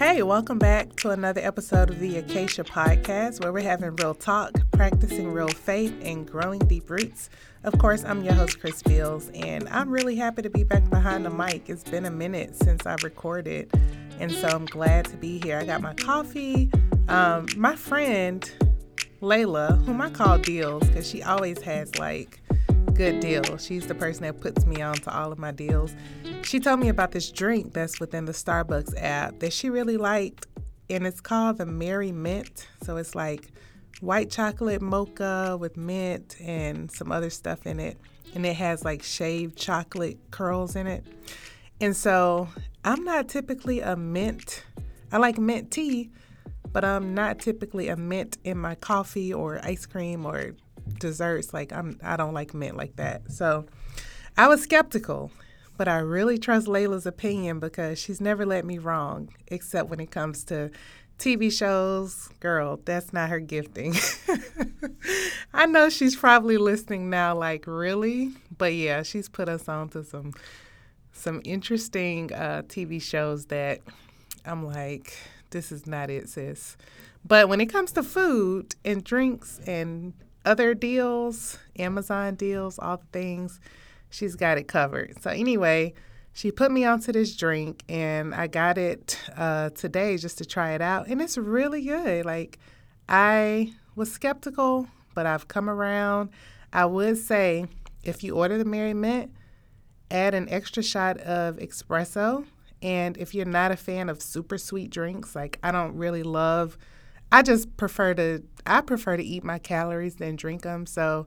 Hey, welcome back to another episode of the Acacia Podcast, where we're having real talk, practicing real faith, and growing deep roots. Of course, I'm your host, Kris Fields, and I'm really happy to be back behind the mic. It's been a minute since I've recorded, and so I'm glad to be here. I got my coffee. Um, my friend, Layla, whom I call Deals, because she always has like good deals. She's the person that puts me on to all of my deals. She told me about this drink that's within the Starbucks app that she really liked, and it's called the Merry Mint. So it's like white chocolate mocha with mint and some other stuff in it. And it has like shaved chocolate curls in it. And so I'm not typically a mint. I like mint tea, but I'm not typically a mint in my coffee or ice cream or desserts. Like I'm I don't like mint like that. So I was skeptical, but I really trust Layla's opinion because she's never let me wrong, except when it comes to TV shows. Girl, that's not her gifting. I know she's probably listening now, like, really? But yeah, she's put us on to some some interesting uh, TV shows that I'm like, this is not it, sis. But when it comes to food and drinks and other deals, Amazon deals, all the things, she's got it covered. So, anyway, she put me onto this drink and I got it uh, today just to try it out. And it's really good. Like, I was skeptical, but I've come around. I would say if you order the Merry Mint, add an extra shot of espresso. And if you're not a fan of super sweet drinks, like I don't really love I just prefer to I prefer to eat my calories than drink them. So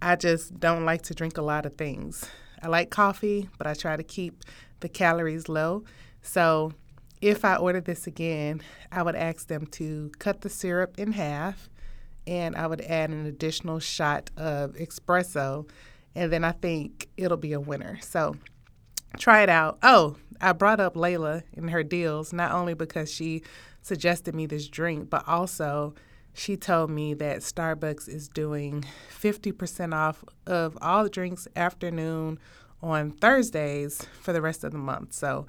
I just don't like to drink a lot of things. I like coffee, but I try to keep the calories low. So if I order this again, I would ask them to cut the syrup in half and I would add an additional shot of espresso. And then I think it'll be a winner. So try it out. Oh, I brought up Layla in her deals, not only because she suggested me this drink, but also she told me that Starbucks is doing 50% off of all the drinks afternoon on Thursdays for the rest of the month. So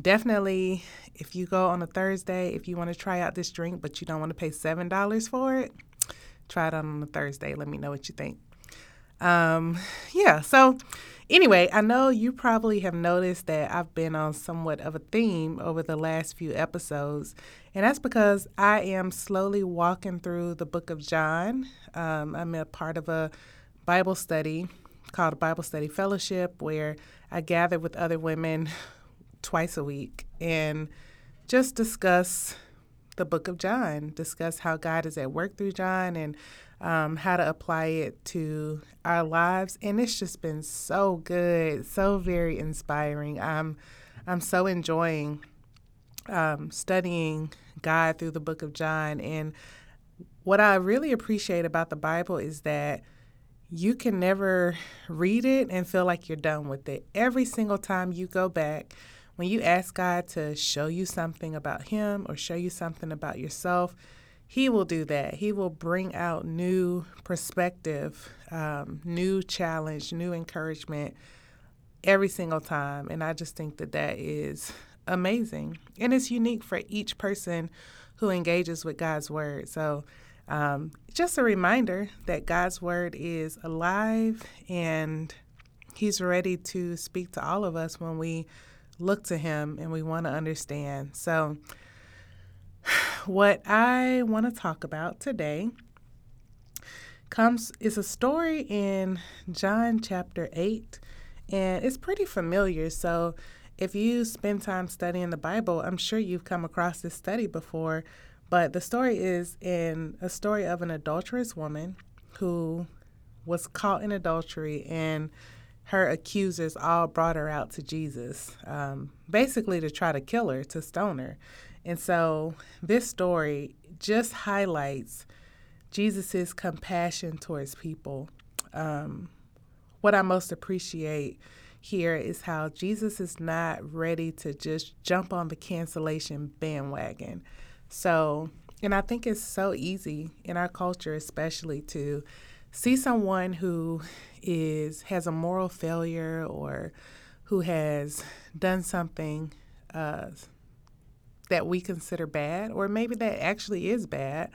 definitely, if you go on a Thursday, if you want to try out this drink, but you don't want to pay $7 for it, try it on a Thursday. Let me know what you think. Um, yeah, so anyway, I know you probably have noticed that I've been on somewhat of a theme over the last few episodes, and that's because I am slowly walking through the book of John. Um, I'm a part of a Bible study called Bible Study Fellowship where I gather with other women twice a week and just discuss the book of John, discuss how God is at work through John and um, how to apply it to our lives. And it's just been so good, so very inspiring. I'm, I'm so enjoying um, studying God through the book of John. And what I really appreciate about the Bible is that you can never read it and feel like you're done with it. Every single time you go back, when you ask God to show you something about Him or show you something about yourself, He will do that. He will bring out new perspective, um, new challenge, new encouragement every single time. And I just think that that is amazing. And it's unique for each person who engages with God's Word. So, um, just a reminder that God's Word is alive and He's ready to speak to all of us when we look to Him and we want to understand. So, what I want to talk about today comes is a story in John chapter 8 and it's pretty familiar. So, if you spend time studying the Bible, I'm sure you've come across this study before. But the story is in a story of an adulterous woman who was caught in adultery and her accusers all brought her out to Jesus, um, basically to try to kill her, to stone her. And so this story just highlights Jesus' compassion towards people. Um, what I most appreciate here is how Jesus is not ready to just jump on the cancellation bandwagon. So, and I think it's so easy in our culture, especially to see someone who is has a moral failure or who has done something uh, that we consider bad, or maybe that actually is bad,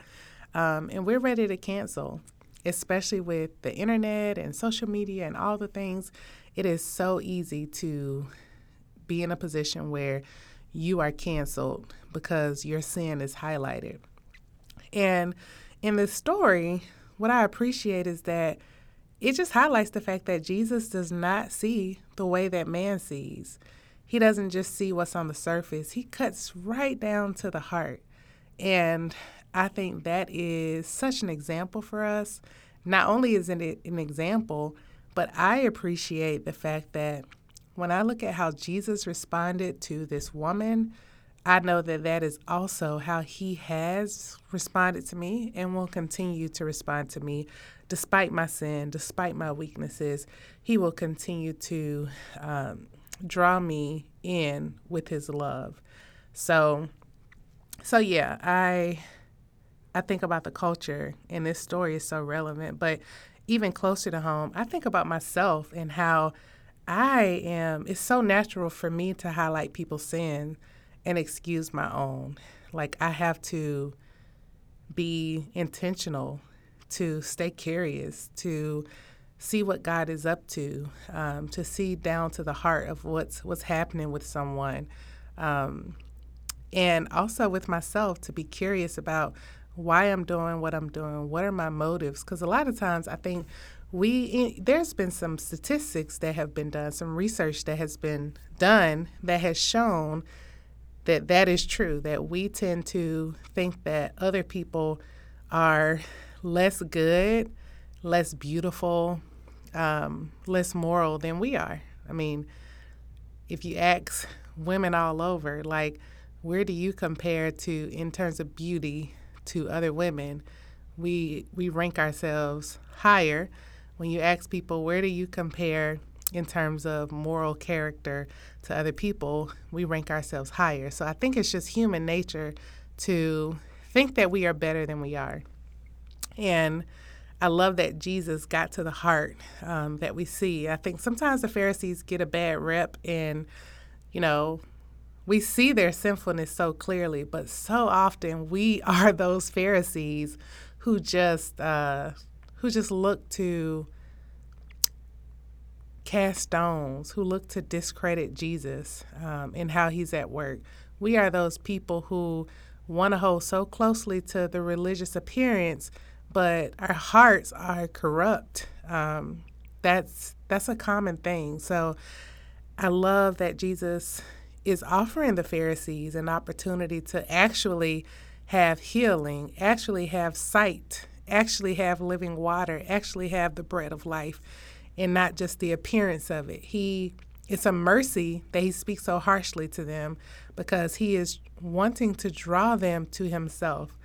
um, and we're ready to cancel, especially with the internet and social media and all the things. It is so easy to be in a position where you are canceled because your sin is highlighted. And in this story, what I appreciate is that it just highlights the fact that Jesus does not see the way that man sees. He doesn't just see what's on the surface, he cuts right down to the heart. And I think that is such an example for us. Not only is it an example, but I appreciate the fact that when I look at how Jesus responded to this woman, I know that that is also how he has responded to me and will continue to respond to me despite my sin, despite my weaknesses. He will continue to um, draw me in with his love. So, so yeah, I I think about the culture, and this story is so relevant. But even closer to home, I think about myself and how I am. It's so natural for me to highlight people's sin and excuse my own. Like I have to be intentional to stay curious, to see what God is up to, um, to see down to the heart of what's what's happening with someone, um, and also with myself to be curious about why I'm doing what I'm doing, what are my motives? Because a lot of times I think we there's been some statistics that have been done, some research that has been done that has shown that that is true, that we tend to think that other people are less good, less beautiful, um, less moral than we are. I mean, if you ask women all over, like, where do you compare to in terms of beauty to other women? We we rank ourselves higher. When you ask people, where do you compare in terms of moral character to other people, we rank ourselves higher. So I think it's just human nature to think that we are better than we are. And I love that Jesus got to the heart um, that we see. I think sometimes the Pharisees get a bad rep, and, you know, we see their sinfulness so clearly, but so often we are those Pharisees who just uh, who just look to cast stones, who look to discredit Jesus um, and how he's at work. We are those people who want to hold so closely to the religious appearance, but our hearts are corrupt. Um, that's that's a common thing. So I love that Jesus is offering the Pharisees an opportunity to actually have healing, actually have sight, actually have living water, actually have the bread of life and not just the appearance of it. He it's a mercy that he speaks so harshly to them because he is wanting to draw them to himself.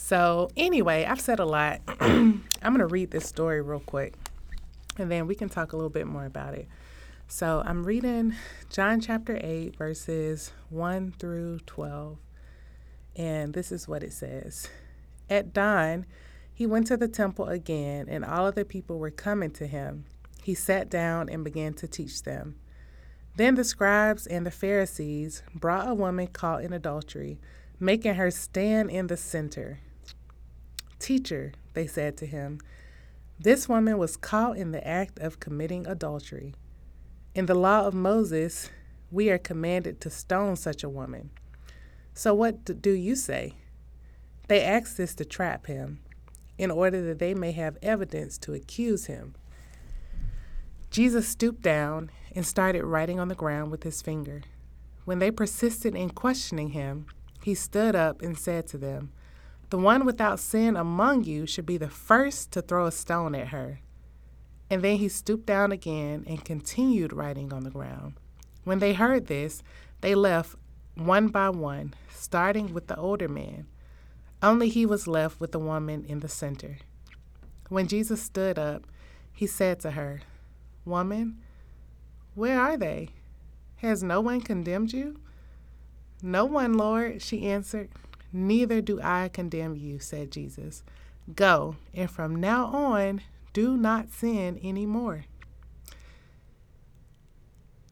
So, anyway, I've said a lot. I'm going to read this story real quick and then we can talk a little bit more about it. So, I'm reading John chapter 8, verses 1 through 12. And this is what it says At dawn, he went to the temple again, and all of the people were coming to him he sat down and began to teach them. Then the scribes and the Pharisees brought a woman caught in adultery, making her stand in the center. Teacher, they said to him, this woman was caught in the act of committing adultery. In the law of Moses, we are commanded to stone such a woman. So what do you say? They asked this to trap him, in order that they may have evidence to accuse him. Jesus stooped down and started writing on the ground with his finger. When they persisted in questioning him, he stood up and said to them, The one without sin among you should be the first to throw a stone at her. And then he stooped down again and continued writing on the ground. When they heard this, they left one by one, starting with the older man. Only he was left with the woman in the center. When Jesus stood up, he said to her, Woman, where are they? Has no one condemned you? No one, Lord, she answered. Neither do I condemn you, said Jesus. Go, and from now on, do not sin anymore.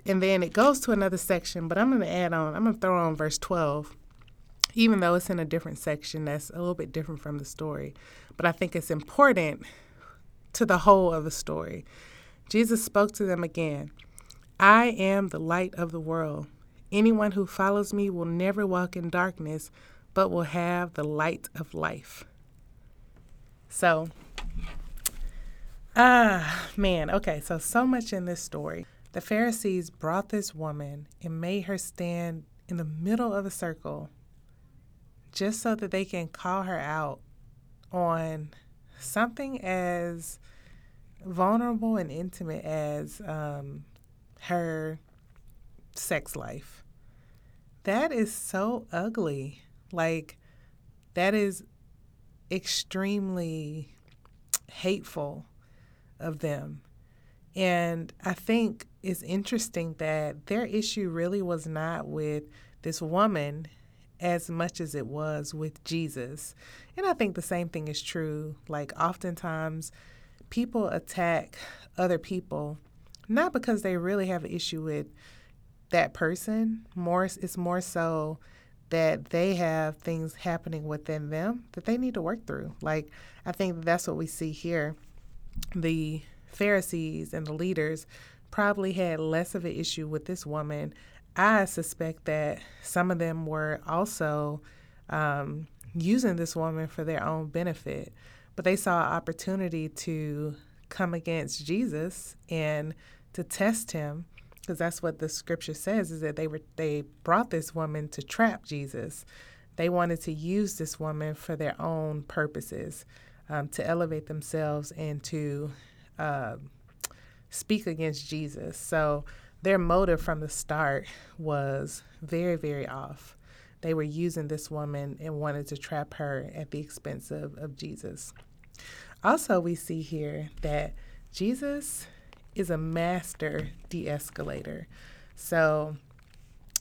And then it goes to another section, but I'm going to add on, I'm going to throw on verse 12. even though it's in a different section that's a little bit different from the story. But I think it's important to the whole of the story. Jesus spoke to them again I am the light of the world. Anyone who follows me will never walk in darkness, but will have the light of life. So, ah, man, okay, so so much in this story. The Pharisees brought this woman and made her stand in the middle of a circle just so that they can call her out on something as vulnerable and intimate as um, her sex life. That is so ugly. Like, that is extremely hateful of them. And I think it's interesting that their issue really was not with this woman as much as it was with Jesus. And I think the same thing is true. Like, oftentimes, people attack other people not because they really have an issue with that person. More, it's more so that they have things happening within them that they need to work through. Like, I think that's what we see here. The Pharisees and the leaders probably had less of an issue with this woman. I suspect that some of them were also um, using this woman for their own benefit, but they saw an opportunity to come against Jesus and to test him because that's what the scripture says is that they were they brought this woman to trap Jesus. They wanted to use this woman for their own purposes, um, to elevate themselves and to uh, speak against Jesus. So their motive from the start was very, very off. They were using this woman and wanted to trap her at the expense of, of Jesus. Also, we see here that Jesus is a master de escalator. So,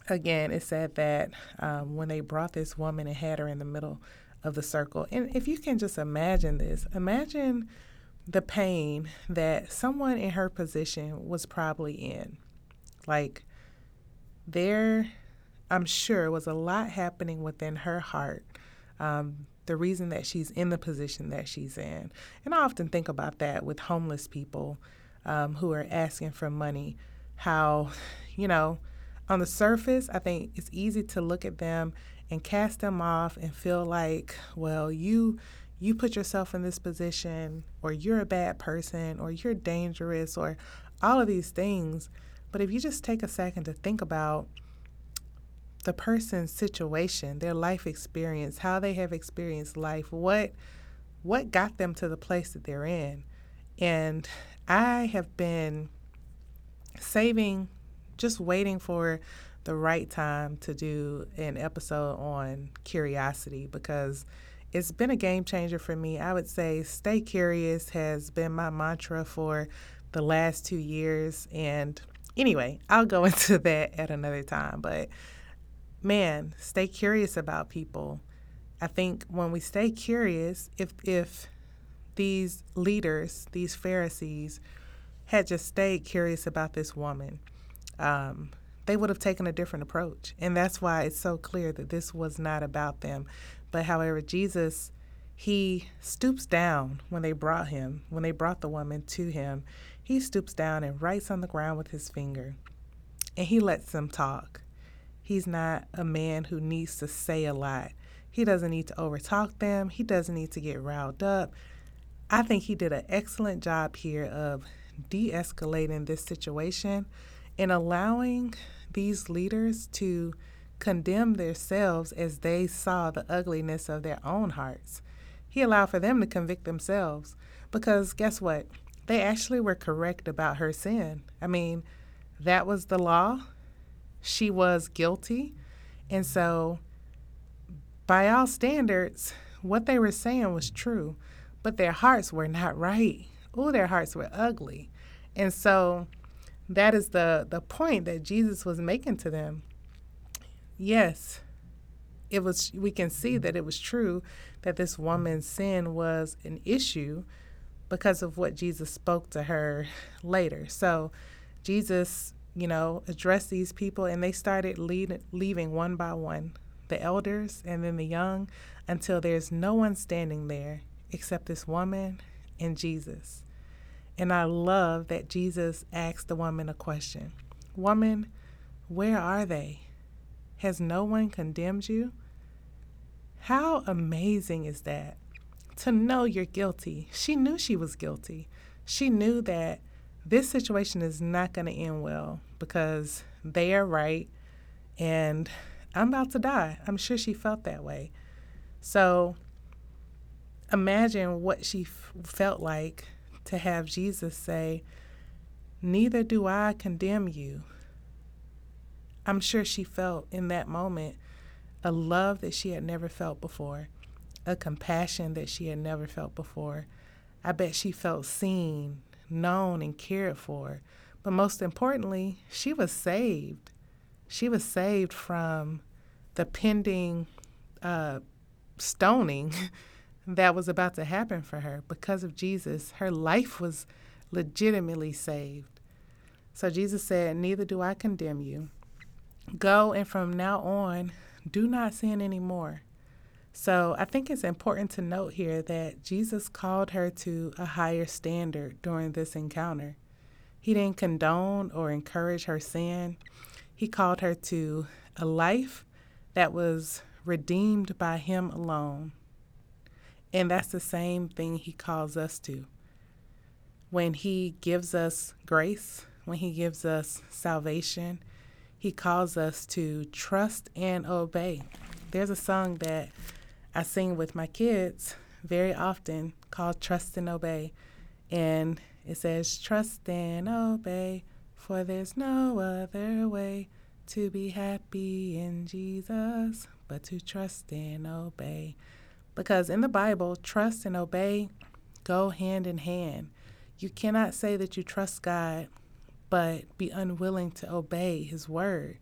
again, it said that um, when they brought this woman and had her in the middle of the circle, and if you can just imagine this, imagine the pain that someone in her position was probably in. Like, there, I'm sure, was a lot happening within her heart. Um, the reason that she's in the position that she's in. And I often think about that with homeless people um, who are asking for money. How, you know, on the surface, I think it's easy to look at them and cast them off and feel like, well, you you put yourself in this position or you're a bad person or you're dangerous or all of these things. But if you just take a second to think about the person's situation, their life experience, how they have experienced life, what what got them to the place that they're in. And I have been saving just waiting for the right time to do an episode on curiosity because it's been a game changer for me. I would say stay curious has been my mantra for the last two years. And anyway, I'll go into that at another time. But man, stay curious about people. I think when we stay curious, if if these leaders, these Pharisees, had just stayed curious about this woman, um, they would have taken a different approach. And that's why it's so clear that this was not about them. But however, Jesus, he stoops down when they brought him, when they brought the woman to him, he stoops down and writes on the ground with his finger. And he lets them talk. He's not a man who needs to say a lot. He doesn't need to overtalk them. He doesn't need to get riled up. I think he did an excellent job here of de escalating this situation and allowing these leaders to condemn themselves as they saw the ugliness of their own hearts. He allowed for them to convict themselves because guess what? They actually were correct about her sin. I mean, that was the law. She was guilty. And so, by all standards, what they were saying was true, but their hearts were not right. Oh, their hearts were ugly. And so, that is the, the point that Jesus was making to them yes, it was we can see that it was true that this woman's sin was an issue because of what Jesus spoke to her later. So Jesus, you know, addressed these people and they started lead, leaving one by one. the elders, and then the young, until there's no one standing there except this woman and Jesus. And I love that Jesus asked the woman a question Woman, where are they? Has no one condemned you? How amazing is that? To know you're guilty. She knew she was guilty. She knew that this situation is not going to end well because they are right and I'm about to die. I'm sure she felt that way. So imagine what she f- felt like to have Jesus say, Neither do I condemn you. I'm sure she felt in that moment a love that she had never felt before, a compassion that she had never felt before. I bet she felt seen, known, and cared for. But most importantly, she was saved. She was saved from the pending uh, stoning that was about to happen for her because of Jesus. Her life was legitimately saved. So Jesus said, Neither do I condemn you. Go and from now on, do not sin anymore. So I think it's important to note here that Jesus called her to a higher standard during this encounter. He didn't condone or encourage her sin. He called her to a life that was redeemed by Him alone. And that's the same thing He calls us to. When He gives us grace, when He gives us salvation, He calls us to trust and obey. There's a song that I sing with my kids very often called Trust and Obey. And it says, Trust and obey, for there's no other way to be happy in Jesus, but to trust and obey. Because in the Bible, trust and obey go hand in hand. You cannot say that you trust God, but be unwilling to obey His word.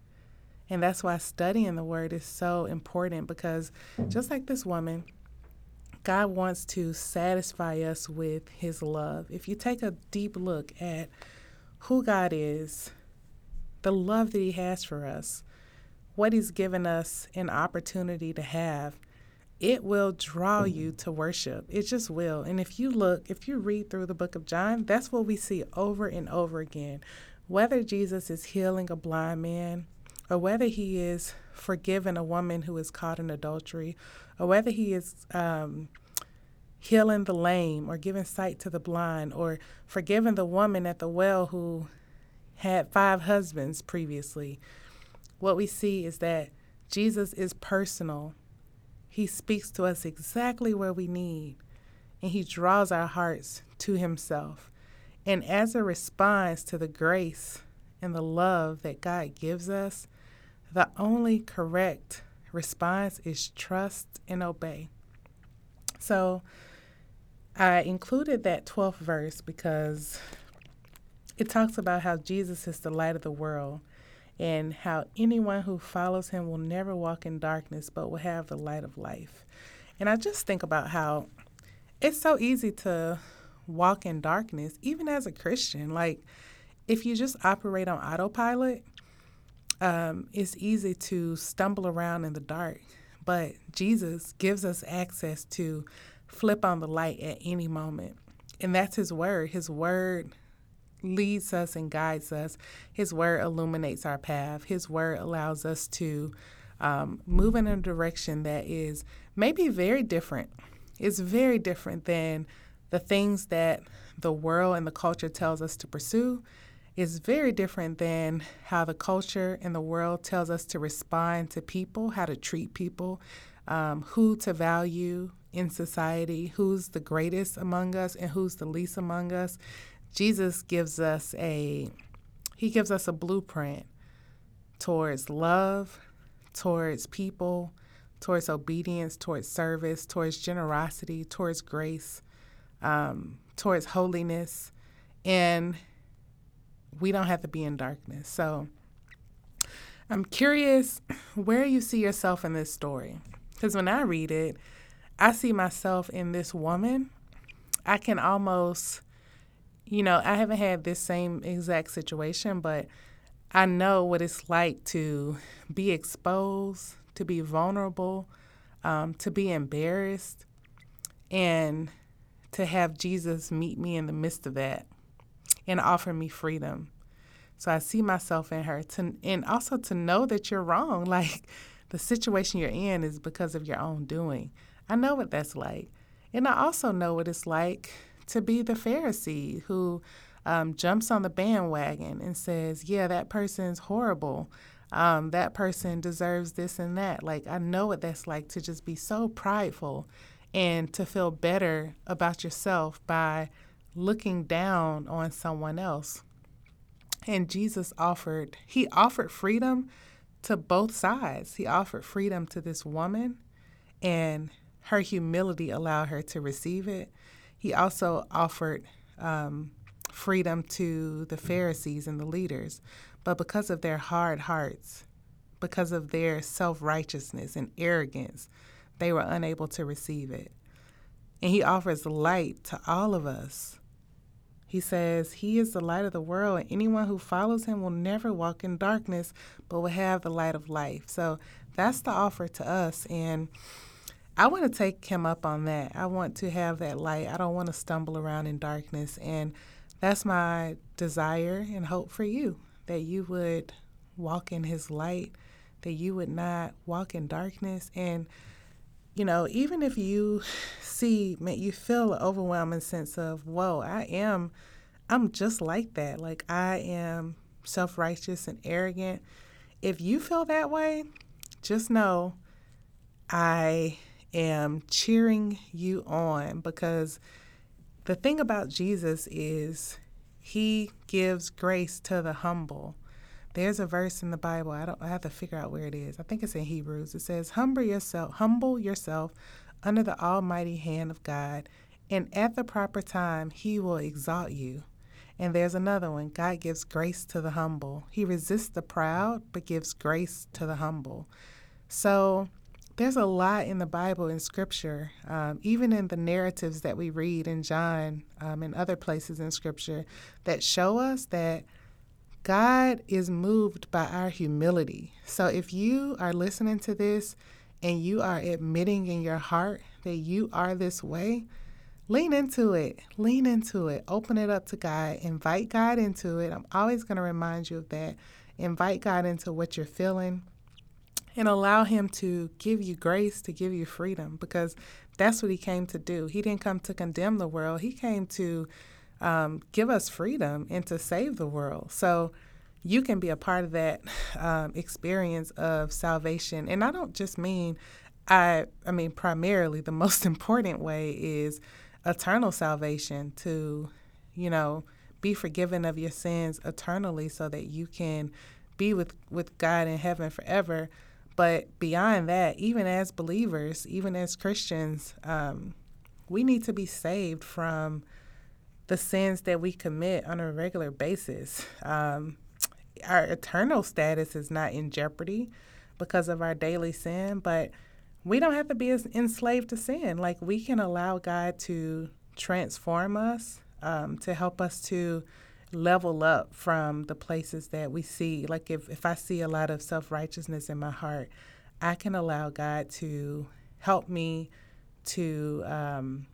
And that's why studying the word is so important because just like this woman, God wants to satisfy us with His love. If you take a deep look at who God is, the love that He has for us, what He's given us an opportunity to have, it will draw you to worship. It just will. And if you look, if you read through the book of John, that's what we see over and over again. Whether Jesus is healing a blind man, or whether he is forgiving a woman who is caught in adultery, or whether he is um, healing the lame, or giving sight to the blind, or forgiving the woman at the well who had five husbands previously, what we see is that Jesus is personal. He speaks to us exactly where we need, and He draws our hearts to Himself. And as a response to the grace and the love that God gives us, the only correct response is trust and obey. So I included that 12th verse because it talks about how Jesus is the light of the world and how anyone who follows him will never walk in darkness but will have the light of life. And I just think about how it's so easy to walk in darkness, even as a Christian. Like, if you just operate on autopilot, um, it's easy to stumble around in the dark. But Jesus gives us access to flip on the light at any moment. And that's His Word. His Word leads us and guides us. His word illuminates our path. His word allows us to um, move in a direction that is maybe very different. It's very different than the things that the world and the culture tells us to pursue. It's very different than how the culture and the world tells us to respond to people, how to treat people, um, who to value in society, who's the greatest among us and who's the least among us. Jesus gives us a he gives us a blueprint towards love, towards people, towards obedience, towards service, towards generosity, towards grace, um, towards holiness, and we don't have to be in darkness. So I'm curious where you see yourself in this story. Because when I read it, I see myself in this woman. I can almost you know, I haven't had this same exact situation, but I know what it's like to be exposed to be vulnerable, um, to be embarrassed, and to have Jesus meet me in the midst of that and offer me freedom. So I see myself in her to and also to know that you're wrong. Like the situation you're in is because of your own doing. I know what that's like. And I also know what it's like to be the Pharisee who um, jumps on the bandwagon and says, Yeah, that person's horrible. Um, that person deserves this and that. Like, I know what that's like to just be so prideful and to feel better about yourself by looking down on someone else. And Jesus offered, he offered freedom to both sides. He offered freedom to this woman, and her humility allowed her to receive it. He also offered um, freedom to the Pharisees and the leaders, but because of their hard hearts, because of their self righteousness and arrogance, they were unable to receive it. And he offers light to all of us he says, He is the light of the world, and anyone who follows him will never walk in darkness, but will have the light of life. So that's the offer to us. And I want to take him up on that. I want to have that light. I don't want to stumble around in darkness. And that's my desire and hope for you that you would walk in his light, that you would not walk in darkness. And you know, even if you see, you feel an overwhelming sense of, whoa, I am, I'm just like that. Like I am self righteous and arrogant. If you feel that way, just know I am cheering you on because the thing about Jesus is he gives grace to the humble. There's a verse in the Bible. I don't I have to figure out where it is. I think it's in Hebrews. It says, "Humble yourself, humble yourself under the almighty hand of God, and at the proper time he will exalt you." And there's another one. God gives grace to the humble. He resists the proud, but gives grace to the humble. So there's a lot in the Bible and Scripture, um, even in the narratives that we read in John um, and other places in Scripture, that show us that God is moved by our humility. So if you are listening to this and you are admitting in your heart that you are this way, lean into it. Lean into it. Open it up to God. Invite God into it. I'm always going to remind you of that. Invite God into what you're feeling and allow Him to give you grace, to give you freedom, because that's what He came to do. He didn't come to condemn the world, He came to um, give us freedom and to save the world. So you can be a part of that um, experience of salvation. And I don't just mean, I, I mean, primarily the most important way is eternal salvation to, you know, be forgiven of your sins eternally so that you can be with, with God in heaven forever. But beyond that, even as believers, even as Christians, um, we need to be saved from the sins that we commit on a regular basis. Um, our eternal status is not in jeopardy because of our daily sin, but we don't have to be enslaved to sin. Like we can allow God to transform us, um, to help us to level up from the places that we see. Like if, if I see a lot of self righteousness in my heart, I can allow God to help me to um,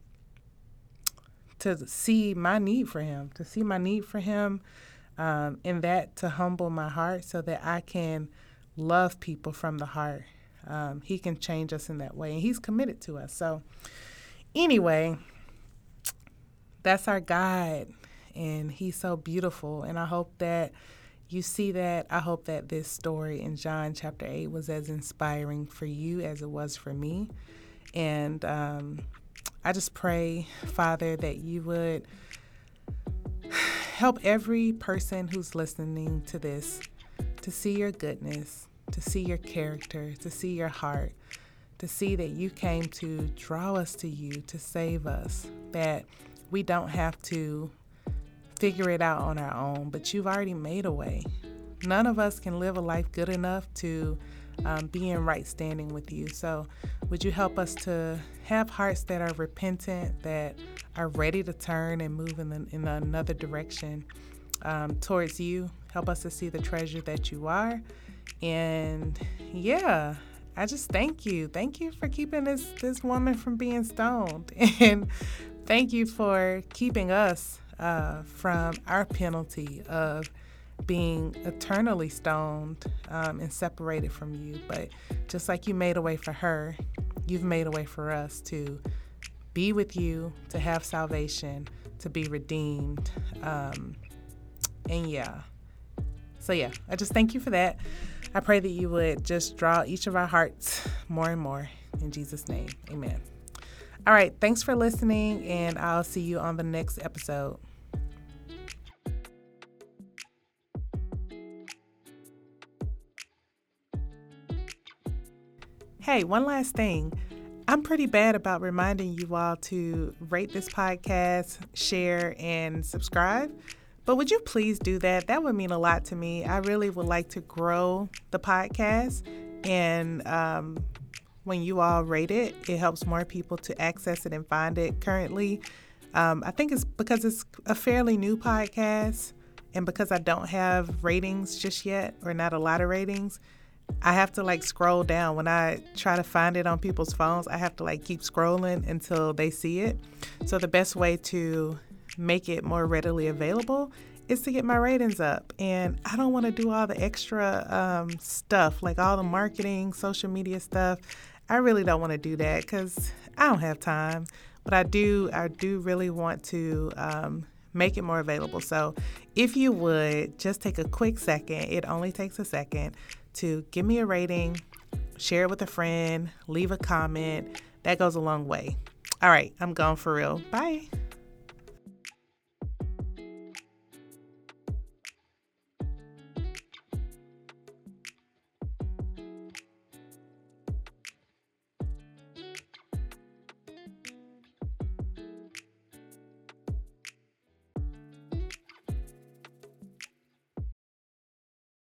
to see my need for Him, to see my need for Him, um, and that to humble my heart so that I can love people from the heart. Um, he can change us in that way, and He's committed to us. So, anyway, that's our God, and He's so beautiful. And I hope that you see that. I hope that this story in John chapter 8 was as inspiring for you as it was for me. And um, I just pray, Father, that you would help every person who's listening to this to see your goodness, to see your character, to see your heart, to see that you came to draw us to you, to save us, that we don't have to figure it out on our own, but you've already made a way. None of us can live a life good enough to um, be in right standing with you. So, would you help us to have hearts that are repentant, that are ready to turn and move in, the, in another direction um, towards you? Help us to see the treasure that you are. And yeah, I just thank you. Thank you for keeping this this woman from being stoned, and thank you for keeping us uh, from our penalty of being eternally stoned um, and separated from you. But just like you made a way for her, you've made a way for us to be with you, to have salvation, to be redeemed. Um, and yeah. So, yeah, I just thank you for that. I pray that you would just draw each of our hearts more and more. In Jesus' name, amen. All right, thanks for listening, and I'll see you on the next episode. Hey, one last thing. I'm pretty bad about reminding you all to rate this podcast, share, and subscribe. But would you please do that? That would mean a lot to me. I really would like to grow the podcast. And um, when you all rate it, it helps more people to access it and find it. Currently, um, I think it's because it's a fairly new podcast. And because I don't have ratings just yet, or not a lot of ratings, I have to like scroll down when I try to find it on people's phones. I have to like keep scrolling until they see it. So the best way to make it more readily available is to get my ratings up. And I don't want to do all the extra um, stuff, like all the marketing, social media stuff. I really don't want to do that because I don't have time. But I do, I do really want to um, make it more available. So if you would just take a quick second, it only takes a second to give me a rating, share it with a friend, leave a comment. That goes a long way. All right, I'm gone for real. Bye.